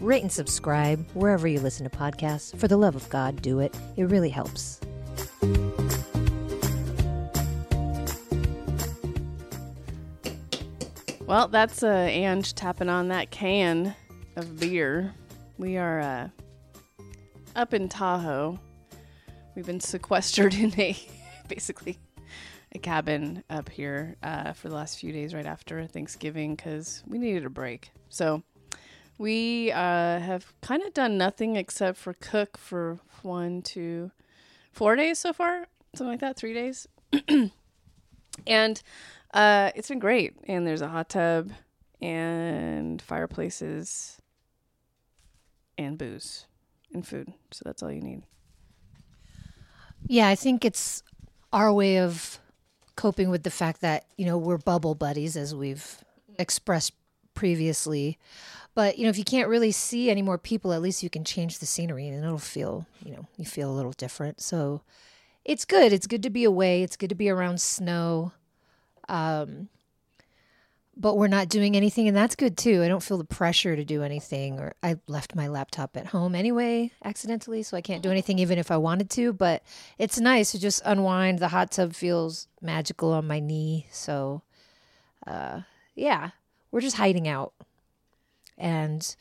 rate and subscribe wherever you listen to podcasts. For the love of God, do it. It really helps. Well, that's uh, Ange tapping on that can of beer. We are uh, up in Tahoe. We've been sequestered in a basically a cabin up here uh, for the last few days right after Thanksgiving because we needed a break. So we uh, have kind of done nothing except for cook for one, two, four days so far, something like that, three days. and uh, it's been great. And there's a hot tub and fireplaces and booze and food. So that's all you need. Yeah, I think it's our way of coping with the fact that, you know, we're bubble buddies, as we've expressed previously. But, you know, if you can't really see any more people, at least you can change the scenery and it'll feel, you know, you feel a little different. So it's good. It's good to be away. It's good to be around snow. Um, but we're not doing anything, and that's good too. I don't feel the pressure to do anything, or I left my laptop at home anyway, accidentally, so I can't do anything even if I wanted to. But it's nice to just unwind. The hot tub feels magical on my knee, so uh, yeah, we're just hiding out and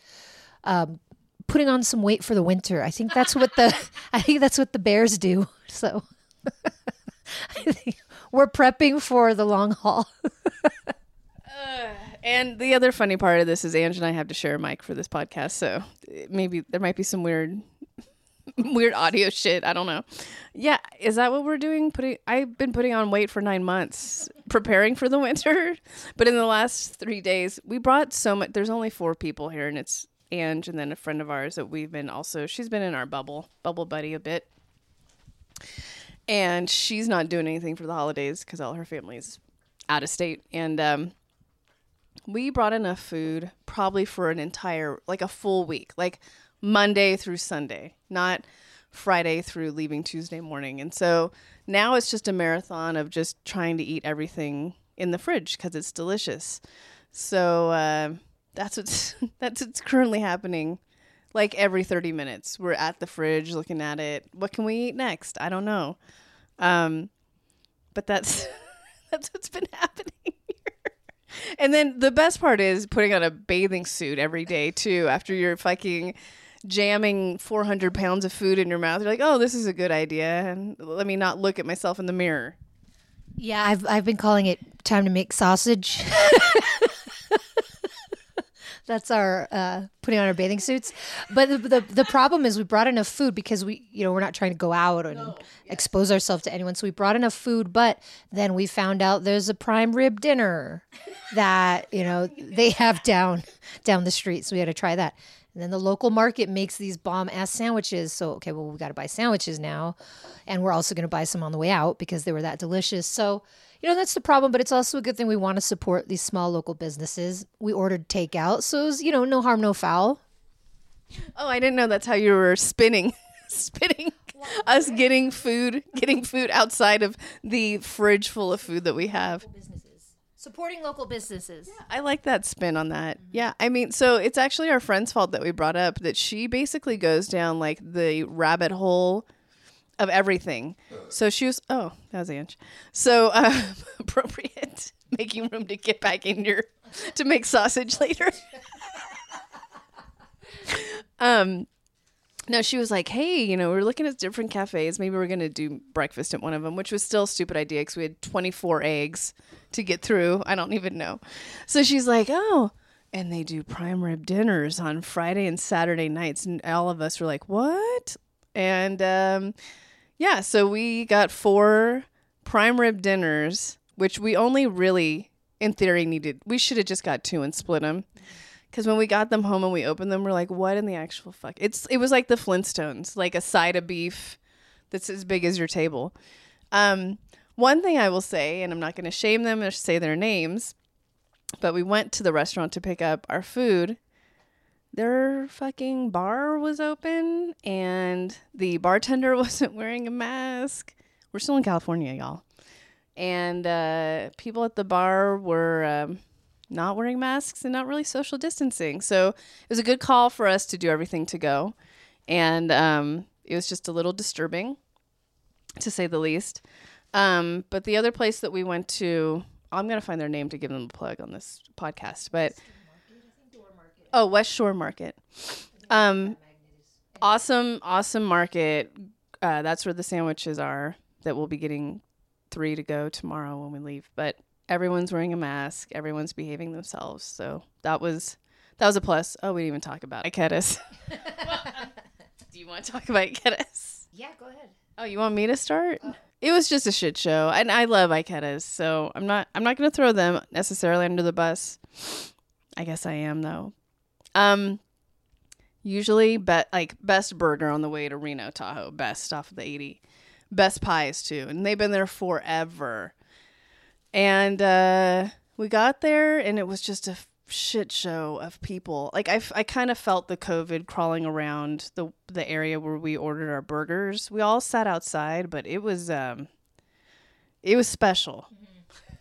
um, putting on some weight for the winter. I think that's what the I think that's what the bears do. So I think we're prepping for the long haul. And the other funny part of this is Ange and I have to share a mic for this podcast, so maybe there might be some weird weird audio shit. I don't know. Yeah, is that what we're doing? Putting I've been putting on weight for 9 months preparing for the winter, but in the last 3 days we brought so much there's only 4 people here and it's Ange and then a friend of ours that we've been also she's been in our bubble bubble buddy a bit. And she's not doing anything for the holidays cuz all her family's out of state and um we brought enough food probably for an entire like a full week like monday through sunday not friday through leaving tuesday morning. And so now it's just a marathon of just trying to eat everything in the fridge because it's delicious. So uh, that's what's that's what's currently happening like every 30 minutes. We're at the fridge looking at it. What can we eat next? I don't know. Um, but that's that's what's been happening and then the best part is putting on a bathing suit every day too. After you're fucking jamming 400 pounds of food in your mouth, you're like, oh, this is a good idea, and let me not look at myself in the mirror. Yeah, I've I've been calling it time to make sausage. That's our uh, putting on our bathing suits. But the, the the problem is we brought enough food because we you know we're not trying to go out and expose ourselves to anyone. So we brought enough food, but then we found out there's a prime rib dinner that you know they have down down the street. So we had to try that. And then the local market makes these bomb ass sandwiches. So okay, well we got to buy sandwiches now, and we're also going to buy some on the way out because they were that delicious. So you know that's the problem but it's also a good thing we want to support these small local businesses we ordered takeout so was, you know no harm no foul Oh, I didn't know that's how you were spinning, spinning us getting food, getting food outside of the fridge full of food that we have. Supporting local businesses I like that spin on that. Yeah, I mean, so it's actually our friend's fault that we brought up that she basically goes down like the rabbit hole of everything. So she was, oh, that was Ange. So uh, appropriate, making room to get back in your to make sausage later. um, no, she was like, hey, you know, we're looking at different cafes. Maybe we're gonna do breakfast at one of them, which was still a stupid idea because we had twenty four eggs to get through. I don't even know. So she's like, oh. And they do prime rib dinners on Friday and Saturday nights, and all of us were like, "What?" And um, yeah, so we got four prime rib dinners, which we only really, in theory, needed. We should have just got two and split them. Because when we got them home and we opened them, we're like, "What in the actual fuck?" It's it was like the Flintstones, like a side of beef, that's as big as your table. Um, one thing I will say, and I'm not going to shame them or say their names, but we went to the restaurant to pick up our food. Their fucking bar was open and the bartender wasn't wearing a mask. We're still in California, y'all. And uh, people at the bar were um, not wearing masks and not really social distancing. So it was a good call for us to do everything to go. And um, it was just a little disturbing, to say the least. Um, but the other place that we went to, I'm going to find their name to give them a plug on this podcast. But oh, West Shore Market. Um, awesome, awesome market. Uh, that's where the sandwiches are that we'll be getting three to go tomorrow when we leave. But everyone's wearing a mask. Everyone's behaving themselves. So that was that was a plus. Oh, we didn't even talk about Ikeda's. Do you want to talk about Ikeda's? Yeah, go ahead. Oh, you want me to start? It was just a shit show, and I love Ikeda's, so I'm not I'm not gonna throw them necessarily under the bus. I guess I am though. Um, usually, bet like best burger on the way to Reno Tahoe, best off of the 80, best pies too, and they've been there forever. And uh, we got there, and it was just a shit show of people. Like I, I kind of felt the COVID crawling around the the area where we ordered our burgers. We all sat outside, but it was um, it was special.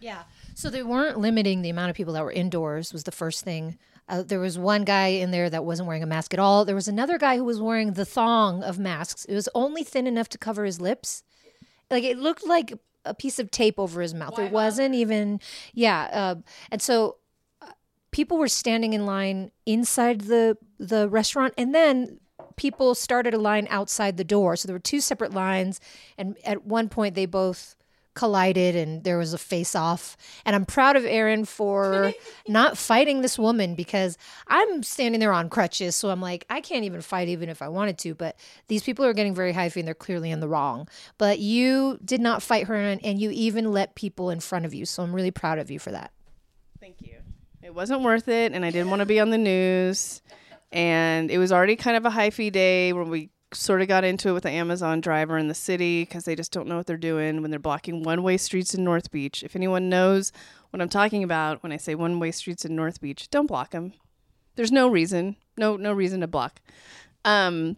Yeah. So they weren't limiting the amount of people that were indoors. Was the first thing. Uh, there was one guy in there that wasn't wearing a mask at all. There was another guy who was wearing the thong of masks. It was only thin enough to cover his lips. Like it looked like a piece of tape over his mouth. it wasn't even. Yeah. Uh, and so uh, people were standing in line inside the the restaurant, and then people started a line outside the door. So there were two separate lines, and at one point they both collided and there was a face off. And I'm proud of Erin for not fighting this woman because I'm standing there on crutches. So I'm like, I can't even fight even if I wanted to. But these people are getting very hyphy and they're clearly in the wrong. But you did not fight her and, and you even let people in front of you. So I'm really proud of you for that. Thank you. It wasn't worth it, and I didn't want to be on the news. And it was already kind of a hyphy day where we sort of got into it with the Amazon driver in the city because they just don't know what they're doing when they're blocking one way streets in North Beach. If anyone knows what I'm talking about when I say one way streets in North Beach, don't block them. There's no reason, no no reason to block. Um,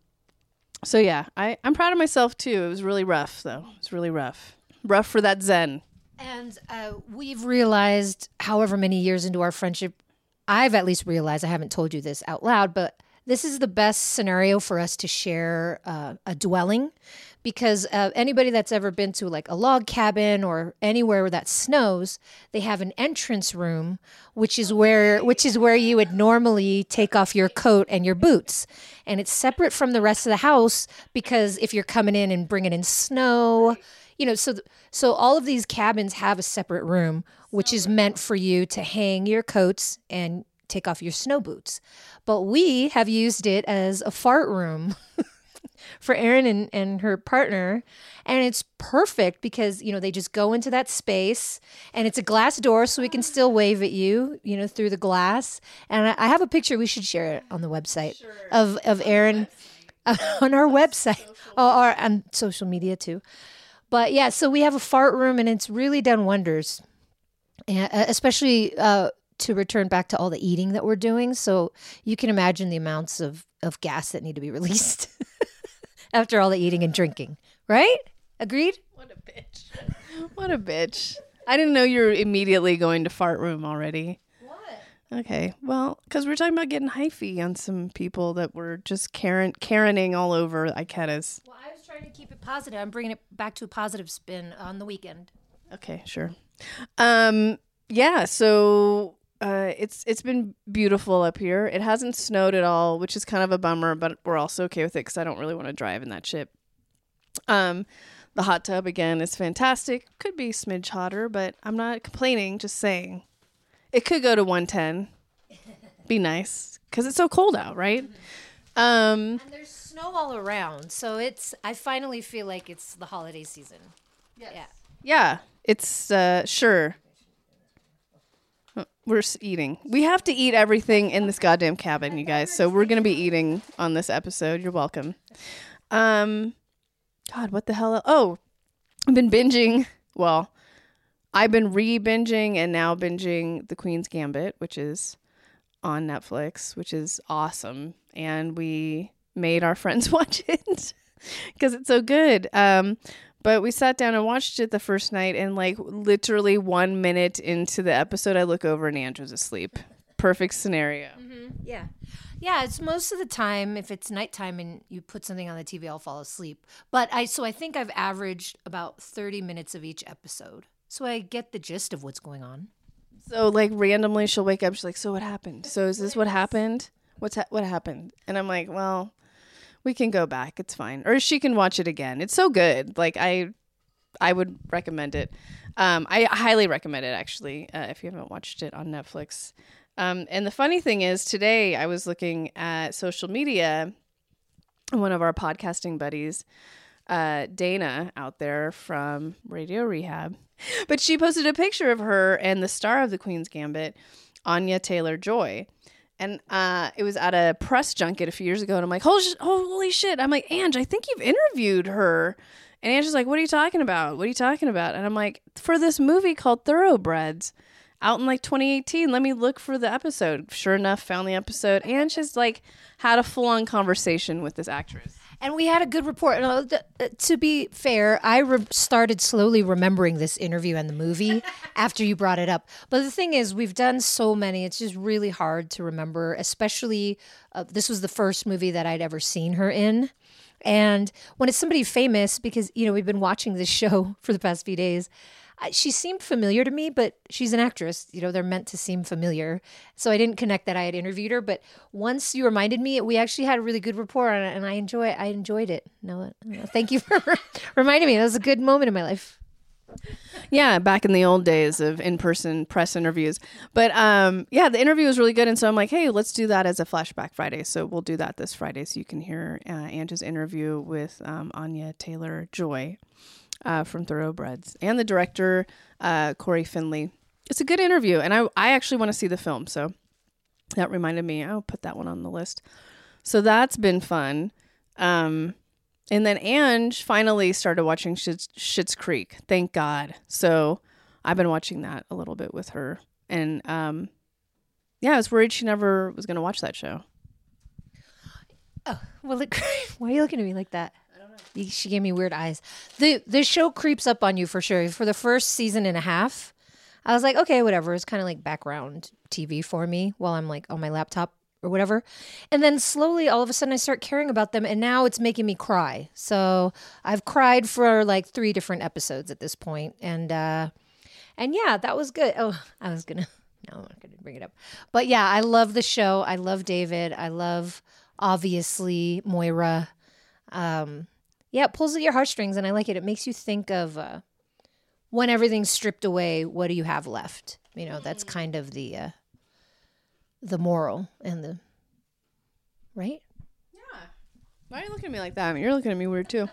so yeah, I I'm proud of myself too. It was really rough though. It was really rough. Rough for that Zen. And uh, we've realized, however many years into our friendship, I've at least realized, I haven't told you this out loud, but this is the best scenario for us to share uh, a dwelling because uh, anybody that's ever been to like a log cabin or anywhere that snows they have an entrance room which is where which is where you would normally take off your coat and your boots. And it's separate from the rest of the house because if you're coming in and bringing in snow you know so so all of these cabins have a separate room which is meant for you to hang your coats and take off your snow boots but we have used it as a fart room for Erin and, and her partner. And it's perfect because, you know, they just go into that space and it's a glass door so we can still wave at you, you know, through the glass. And I, I have a picture, we should share it on the website sure. of, of Erin on our website oh, or on social media too. But yeah, so we have a fart room and it's really done wonders. And uh, especially uh, to return back to all the eating that we're doing. So you can imagine the amounts of, of gas that need to be released after all the eating and drinking, right? Agreed? What a bitch. What a bitch. I didn't know you were immediately going to fart room already. What? Okay. Well, because we're talking about getting hyphy on some people that were just Karen Karening all over Ikeda's. Well, I was trying to keep it positive. I'm bringing it back to a positive spin on the weekend. Okay, sure. Um, yeah, so uh, it's it's been beautiful up here. It hasn't snowed at all, which is kind of a bummer, but we're also okay with it because I don't really want to drive in that shit. Um, the hot tub again is fantastic. Could be smidge hotter, but I'm not complaining. Just saying, it could go to 110. be nice because it's so cold out, right? Um, and there's snow all around, so it's. I finally feel like it's the holiday season. Yes. Yeah. Yeah. It's uh, sure. We're eating. We have to eat everything in this goddamn cabin, you guys. So we're gonna be eating on this episode. You're welcome. Um, God, what the hell? Oh, I've been binging. Well, I've been re binging and now binging The Queen's Gambit, which is on Netflix, which is awesome. And we made our friends watch it because it's so good. Um, but we sat down and watched it the first night, and like literally one minute into the episode, I look over and Andrew's asleep. Perfect scenario. Mm-hmm. Yeah. Yeah, it's most of the time if it's nighttime and you put something on the TV, I'll fall asleep. But I so I think I've averaged about 30 minutes of each episode. So I get the gist of what's going on. So like randomly, she'll wake up. She's like, "So what happened? So is this what happened? What's ha- what happened?" And I'm like, "Well, we can go back. It's fine, or she can watch it again. It's so good. Like I, I would recommend it. Um, I highly recommend it actually. Uh, if you haven't watched it on Netflix. Um, and the funny thing is, today I was looking at social media. One of our podcasting buddies, uh, Dana, out there from Radio Rehab, but she posted a picture of her and the star of the Queen's Gambit, Anya Taylor Joy. And uh, it was at a press junket a few years ago, and I'm like, holy, sh- holy shit! I'm like, Ange, I think you've interviewed her. And Ange's like, what are you talking about? What are you talking about? And I'm like, for this movie called Thoroughbreds, out in like 2018. Let me look for the episode. Sure enough, found the episode. Ange has like had a full on conversation with this actress. And we had a good report. Uh, th- uh, To be fair, I re- started slowly remembering this interview and the movie after you brought it up. But the thing is, we've done so many, it's just really hard to remember, especially uh, this was the first movie that I'd ever seen her in. And when it's somebody famous, because, you know, we've been watching this show for the past few days, she seemed familiar to me, but she's an actress. You know, they're meant to seem familiar. So I didn't connect that I had interviewed her. But once you reminded me, we actually had a really good rapport, and, and I enjoy I enjoyed it. No, thank you for reminding me. That was a good moment in my life. Yeah, back in the old days of in-person press interviews. But um, yeah, the interview was really good, and so I'm like, hey, let's do that as a flashback Friday. So we'll do that this Friday, so you can hear uh, Ange's interview with um, Anya Taylor Joy uh, from Thoroughbreds and the director uh, Cory Finley. It's a good interview, and I I actually want to see the film, so that reminded me. I'll put that one on the list. So that's been fun. Um, and then Ange finally started watching Schitt's Creek. Thank God. So I've been watching that a little bit with her. And um, yeah, I was worried she never was going to watch that show. Oh well, look, why are you looking at me like that? She gave me weird eyes. the The show creeps up on you for sure. For the first season and a half, I was like, okay, whatever. It's kind of like background TV for me while I'm like on my laptop or whatever. And then slowly, all of a sudden, I start caring about them, and now it's making me cry. So I've cried for like three different episodes at this point, and uh, and yeah, that was good. Oh, I was gonna. No, I'm not gonna bring it up. But yeah, I love the show. I love David. I love obviously Moira. Um, yeah, it pulls at your heartstrings, and I like it. It makes you think of uh, when everything's stripped away. What do you have left? You know, that's kind of the uh, the moral and the right. Yeah. Why are you looking at me like that? I mean, you're looking at me weird too.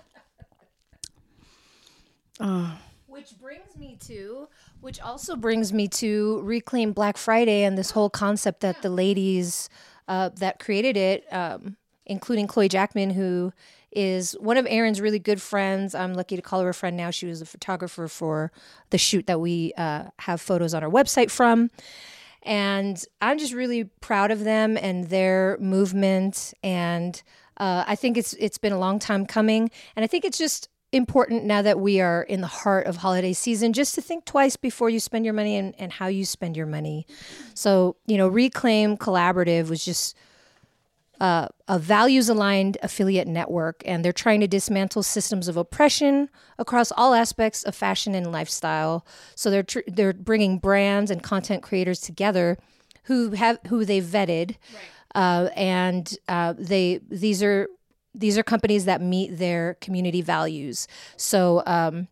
Oh, Which brings me to, which also brings me to Reclaim Black Friday and this whole concept that the ladies uh, that created it, um, including Chloe Jackman, who is one of Erin's really good friends. I'm lucky to call her a friend now. She was a photographer for the shoot that we uh, have photos on our website from. And I'm just really proud of them and their movement. And uh, I think it's it's been a long time coming. And I think it's just important now that we are in the heart of holiday season just to think twice before you spend your money and, and how you spend your money. So, you know, Reclaim Collaborative was just uh, a values aligned affiliate network, and they're trying to dismantle systems of oppression across all aspects of fashion and lifestyle. So they're tr- they're bringing brands and content creators together who have who they vetted, uh, and uh, they these are these are companies that meet their community values. So. Um,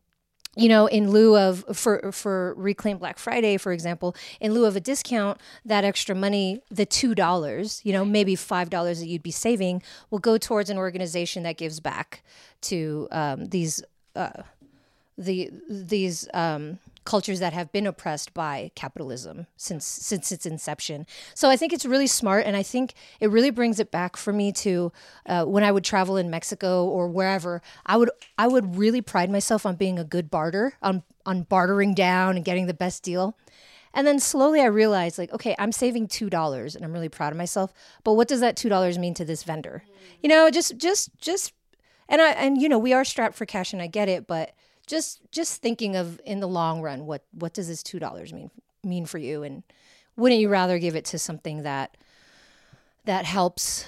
you know, in lieu of for for Reclaim Black Friday, for example, in lieu of a discount, that extra money, the two dollars, you know, maybe five dollars that you'd be saving, will go towards an organization that gives back to um, these uh, the these um, cultures that have been oppressed by capitalism since since its inception. So I think it's really smart, and I think it really brings it back for me to uh, when I would travel in Mexico or wherever. I would I would really pride myself on being a good barter, on on bartering down and getting the best deal. And then slowly I realized, like, okay, I'm saving two dollars, and I'm really proud of myself. But what does that two dollars mean to this vendor? You know, just just just, and I and you know we are strapped for cash, and I get it, but just just thinking of in the long run, what what does this two dollars mean mean for you? And wouldn't you rather give it to something that that helps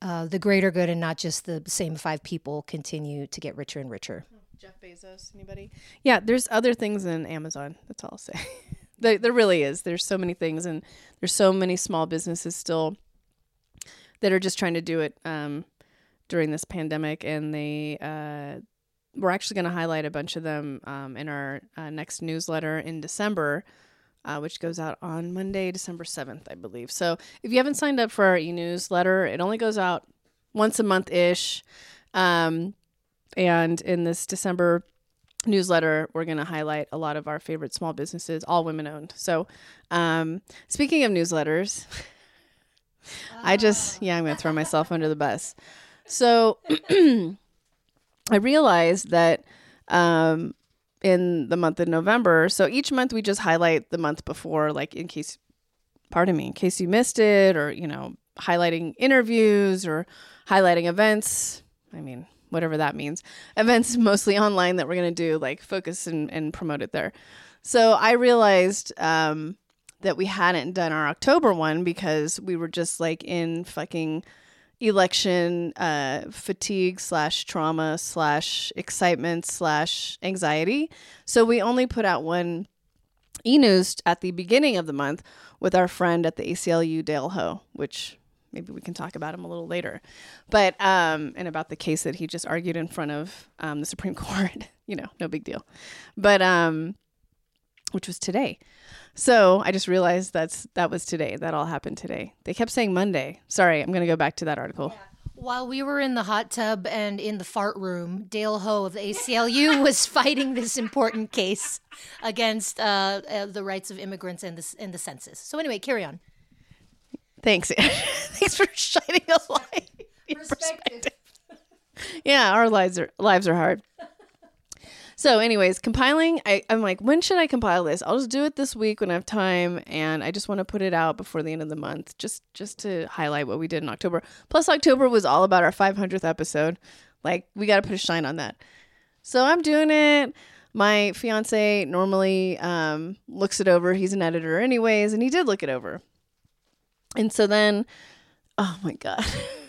uh, the greater good and not just the same five people continue to get richer and richer? Jeff Bezos, anybody? Yeah, there's other things in Amazon. That's all I'll say. there, there really is. There's so many things, and there's so many small businesses still that are just trying to do it um, during this pandemic, and they uh, we're actually going to highlight a bunch of them um, in our uh, next newsletter in December. Uh, which goes out on Monday, December 7th, I believe. So if you haven't signed up for our e newsletter, it only goes out once a month ish. Um, and in this December newsletter, we're going to highlight a lot of our favorite small businesses, all women owned. So, um, speaking of newsletters, I just, yeah, I'm going to throw myself under the bus. So, I realized that um, in the month of November, so each month we just highlight the month before, like in case, pardon me, in case you missed it, or, you know, highlighting interviews or highlighting events. I mean, whatever that means. Events mostly online that we're going to do, like focus and, and promote it there. So I realized um, that we hadn't done our October one because we were just like in fucking election uh, fatigue slash trauma slash excitement slash anxiety. So we only put out one e news at the beginning of the month with our friend at the ACLU Dale Ho, which maybe we can talk about him a little later. But um, and about the case that he just argued in front of um, the Supreme Court. you know, no big deal. But um, which was today. So I just realized that's that was today. That all happened today. They kept saying Monday. Sorry, I'm going to go back to that article. Yeah. While we were in the hot tub and in the fart room, Dale Ho of the ACLU was fighting this important case against uh, uh, the rights of immigrants and the, and the census. So, anyway, carry on. Thanks. Thanks for shining a light. Perspective. perspective. yeah, our lives are lives are hard. So, anyways, compiling, I, I'm like, when should I compile this? I'll just do it this week when I have time, and I just want to put it out before the end of the month, just just to highlight what we did in October. Plus, October was all about our 500th episode. Like, we got to put a shine on that. So I'm doing it. My fiance normally um, looks it over. He's an editor, anyways, and he did look it over. And so then, oh my god.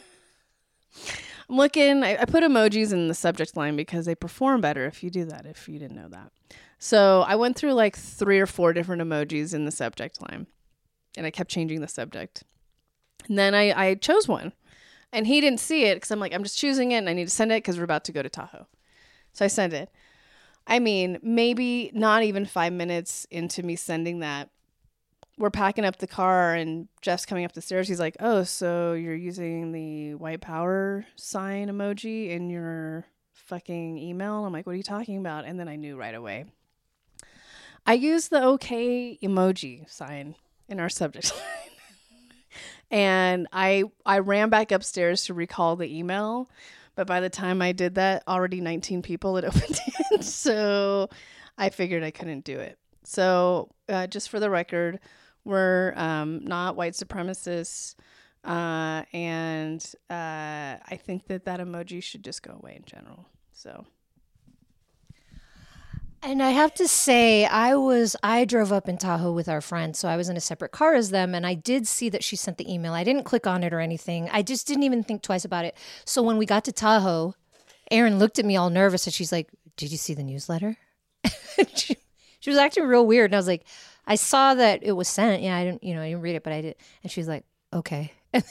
I'm looking, I, I put emojis in the subject line because they perform better if you do that, if you didn't know that. So I went through like three or four different emojis in the subject line and I kept changing the subject. And then I, I chose one and he didn't see it because I'm like, I'm just choosing it and I need to send it because we're about to go to Tahoe. So I sent it. I mean, maybe not even five minutes into me sending that, we're packing up the car and Jeff's coming up the stairs. He's like, "Oh, so you're using the white power sign emoji in your fucking email?" I'm like, "What are you talking about?" And then I knew right away. I used the okay emoji sign in our subject line. and I I ran back upstairs to recall the email, but by the time I did that, already 19 people had opened it. so I figured I couldn't do it. So, uh, just for the record, we're um, not white supremacists. Uh, and uh, I think that that emoji should just go away in general. So. And I have to say, I was I drove up in Tahoe with our friends, so I was in a separate car as them, and I did see that she sent the email. I didn't click on it or anything. I just didn't even think twice about it. So when we got to Tahoe, Erin looked at me all nervous, and she's like, "Did you see the newsletter?" she, she was acting real weird, and I was like, I saw that it was sent. Yeah, I didn't, you know, I didn't read it, but I did. And she's like, okay.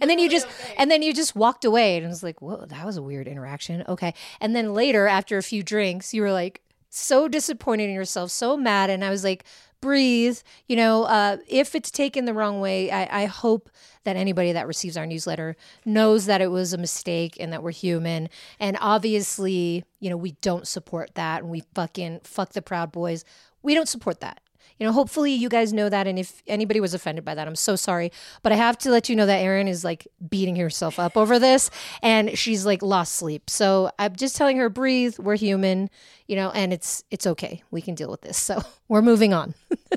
And then, you just and then you just walked away and it was like, whoa, that was a weird interaction. Okay. And then later, after a few drinks, you were like so disappointed in yourself, so mad. And I was like, breathe. You know, uh, if it's taken the wrong way, I, I hope that anybody that receives our newsletter knows that it was a mistake and that we're human. And obviously, you know, we don't support that and we fucking fuck the Proud Boys we don't support that. You know, hopefully you guys know that. And if anybody was offended by that, I'm so sorry. But I have to let you know that Erin is like beating herself up over this and she's like lost sleep. So I'm just telling her, breathe, we're human, you know, and it's it's okay. We can deal with this. So we're moving on.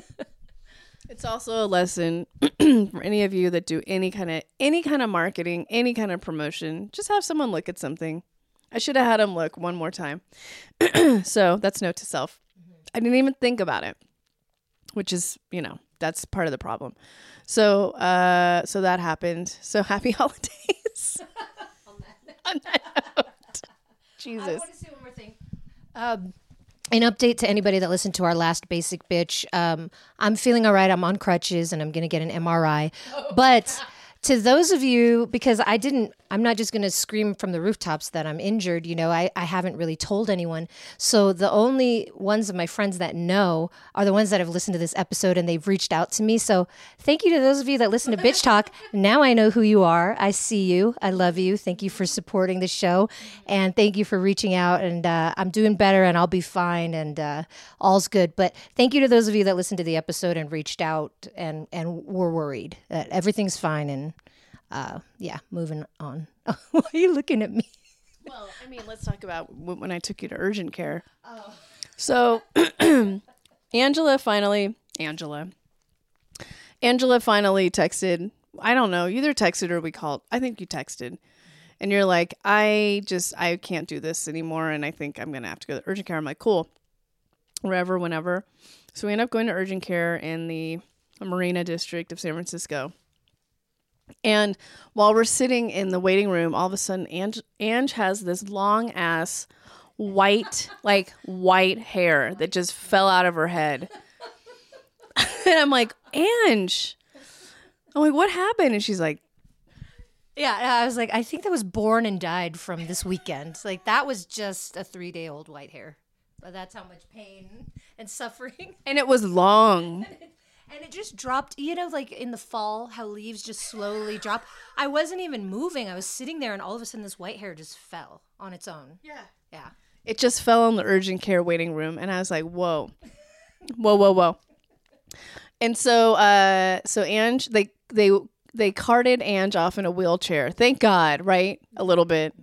It's also a lesson for any of you that do any kind of any kind of marketing, any kind of promotion. Just have someone look at something. I should have had him look one more time. so that's note to self. Mm-hmm. I didn't even think about it, which is you know that's part of the problem. So uh, so that happened. So happy holidays. On that note. Jesus. to say one more thing. Um, an update to anybody that listened to our last basic bitch. Um, I'm feeling all right. I'm on crutches and I'm going to get an MRI. But to those of you, because I didn't, I'm not just going to scream from the rooftops that I'm injured. You know, I, I haven't really told anyone. So the only ones of my friends that know are the ones that have listened to this episode and they've reached out to me. So thank you to those of you that listen to Bitch Talk. Now I know who you are. I see you. I love you. Thank you for supporting the show. And thank you for reaching out. And uh, I'm doing better and I'll be fine and uh, all's good. But thank you to those of you that listened to the episode and reached out and, and were worried that everything's fine. And uh, yeah, moving on. Why are you looking at me? Well, I mean, let's talk about when I took you to urgent care. Oh. So, Angela finally, Angela, Angela finally texted. I don't know, either texted or we called. I think you texted. And you're like, I just, I can't do this anymore. And I think I'm going to have to go to urgent care. I'm like, cool, wherever, whenever. So we end up going to urgent care in the Marina District of San Francisco. And while we're sitting in the waiting room, all of a sudden, Ange, Ange has this long ass white, like white hair that just fell out of her head. and I'm like, Ange. I'm like, what happened? And she's like, Yeah, I was like, I think that was born and died from this weekend. Like that was just a three day old white hair. But that's how much pain and suffering. and it was long. And it just dropped, you know, like in the fall, how leaves just slowly drop. I wasn't even moving. I was sitting there, and all of a sudden, this white hair just fell on its own. Yeah. Yeah. It just fell on the urgent care waiting room. And I was like, whoa, whoa, whoa, whoa. And so, uh, so Ange, they, they, they carted Ange off in a wheelchair. Thank God, right? A little bit.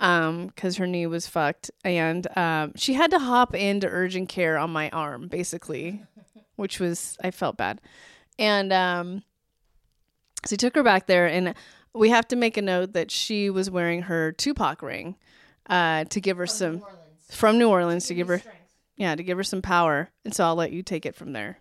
Um, because her knee was fucked. And um, she had to hop into urgent care on my arm, basically, which was, I felt bad. And um, so he took her back there. And we have to make a note that she was wearing her Tupac ring uh, to give her some, from New Orleans, to give her, yeah, to give her some power. And so I'll let you take it from there.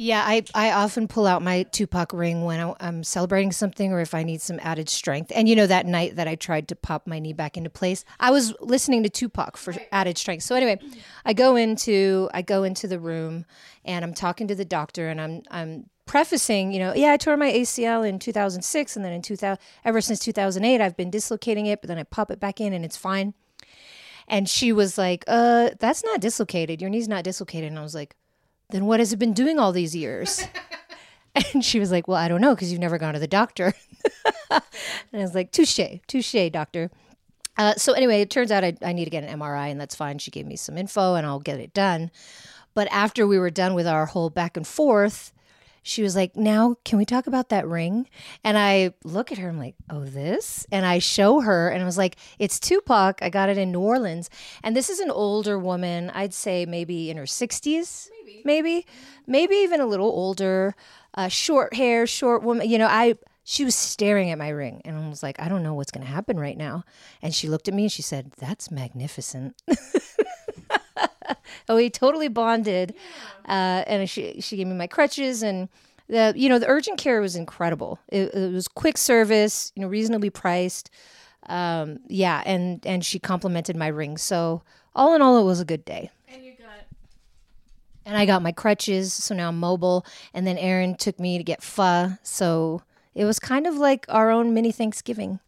Yeah, I, I often pull out my Tupac ring when I- I'm celebrating something or if I need some added strength. And you know, that night that I tried to pop my knee back into place, I was listening to Tupac for added strength. So anyway, I go into I go into the room and I'm talking to the doctor and I'm I'm prefacing, you know, yeah, I tore my ACL in 2006 and then in 2000 ever since 2008 I've been dislocating it, but then I pop it back in and it's fine. And she was like, "Uh, that's not dislocated. Your knee's not dislocated." And I was like, then what has it been doing all these years? and she was like, well, I don't know because you've never gone to the doctor. and I was like, touche, touche, doctor. Uh, so anyway, it turns out I, I need to get an MRI, and that's fine. She gave me some info, and I'll get it done. But after we were done with our whole back and forth, she was like, Now, can we talk about that ring? And I look at her, I'm like, Oh, this? And I show her, and I was like, It's Tupac. I got it in New Orleans. And this is an older woman, I'd say maybe in her 60s, maybe, maybe, maybe even a little older, uh, short hair, short woman. You know, I. She was staring at my ring and I was like, I don't know what's going to happen right now. And she looked at me and she said, That's magnificent. oh, we totally bonded. Uh, and she she gave me my crutches and the you know the urgent care was incredible. It, it was quick service, you know, reasonably priced. Um, yeah, and and she complimented my ring. So all in all, it was a good day. And you got And I got my crutches, so now I'm mobile. And then Erin took me to get pho, so it was kind of like our own mini Thanksgiving.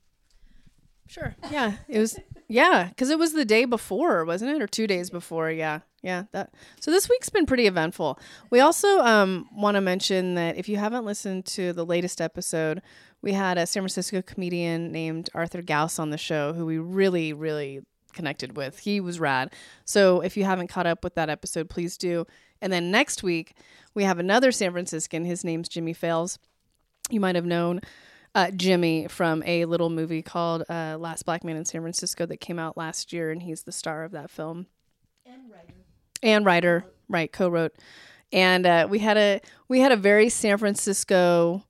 Sure. Yeah. It was yeah, because it was the day before, wasn't it? Or two days before. Yeah. Yeah. That so this week's been pretty eventful. We also um want to mention that if you haven't listened to the latest episode, we had a San Francisco comedian named Arthur Gauss on the show who we really, really connected with. He was rad. So if you haven't caught up with that episode, please do. And then next week, we have another San Franciscan. His name's Jimmy Fails. You might have known uh, Jimmy from a little movie called uh, Last Black Man in San Francisco that came out last year, and he's the star of that film. And writer. And writer, right? Co-wrote, and uh, we had a we had a very San Francisco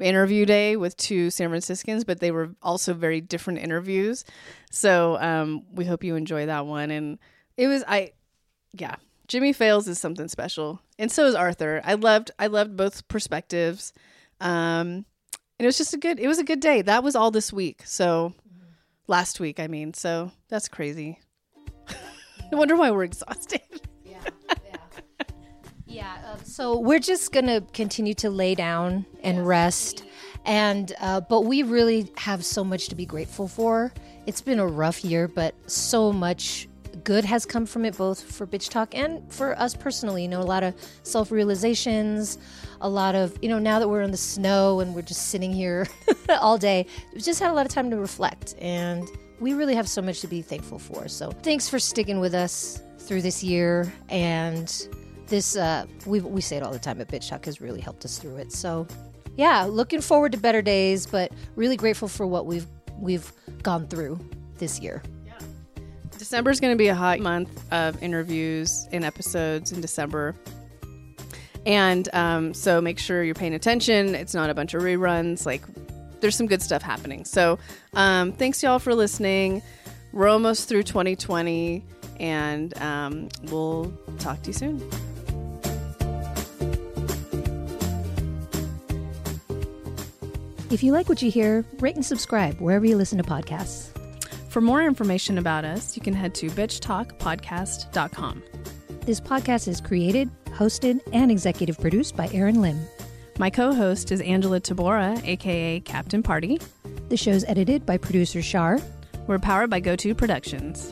interview day with two San Franciscans, but they were also very different interviews. So um, we hope you enjoy that one. And it was I, yeah, Jimmy Fails is something special, and so is Arthur. I loved I loved both perspectives. Um, and it was just a good it was a good day. That was all this week. So last week, I mean. So that's crazy. I wonder why we're exhausted. Yeah, yeah. yeah um, so we're just gonna continue to lay down and rest, and uh, but we really have so much to be grateful for. It's been a rough year, but so much good has come from it, both for Bitch Talk and for us personally. You know, a lot of self realizations, a lot of, you know, now that we're in the snow and we're just sitting here all day, we've just had a lot of time to reflect. And we really have so much to be thankful for. So thanks for sticking with us through this year. And this, uh, we, we say it all the time, but Bitch Talk has really helped us through it. So yeah, looking forward to better days, but really grateful for what we've we've gone through this year. December is going to be a hot month of interviews and episodes in December. And um, so make sure you're paying attention. It's not a bunch of reruns. Like, there's some good stuff happening. So, um, thanks, y'all, for listening. We're almost through 2020, and um, we'll talk to you soon. If you like what you hear, rate and subscribe wherever you listen to podcasts. For more information about us, you can head to bitchtalkpodcast.com. This podcast is created, hosted, and executive produced by Erin Lim. My co host is Angela Tabora, aka Captain Party. The show's edited by producer Shar. We're powered by GoTo Productions.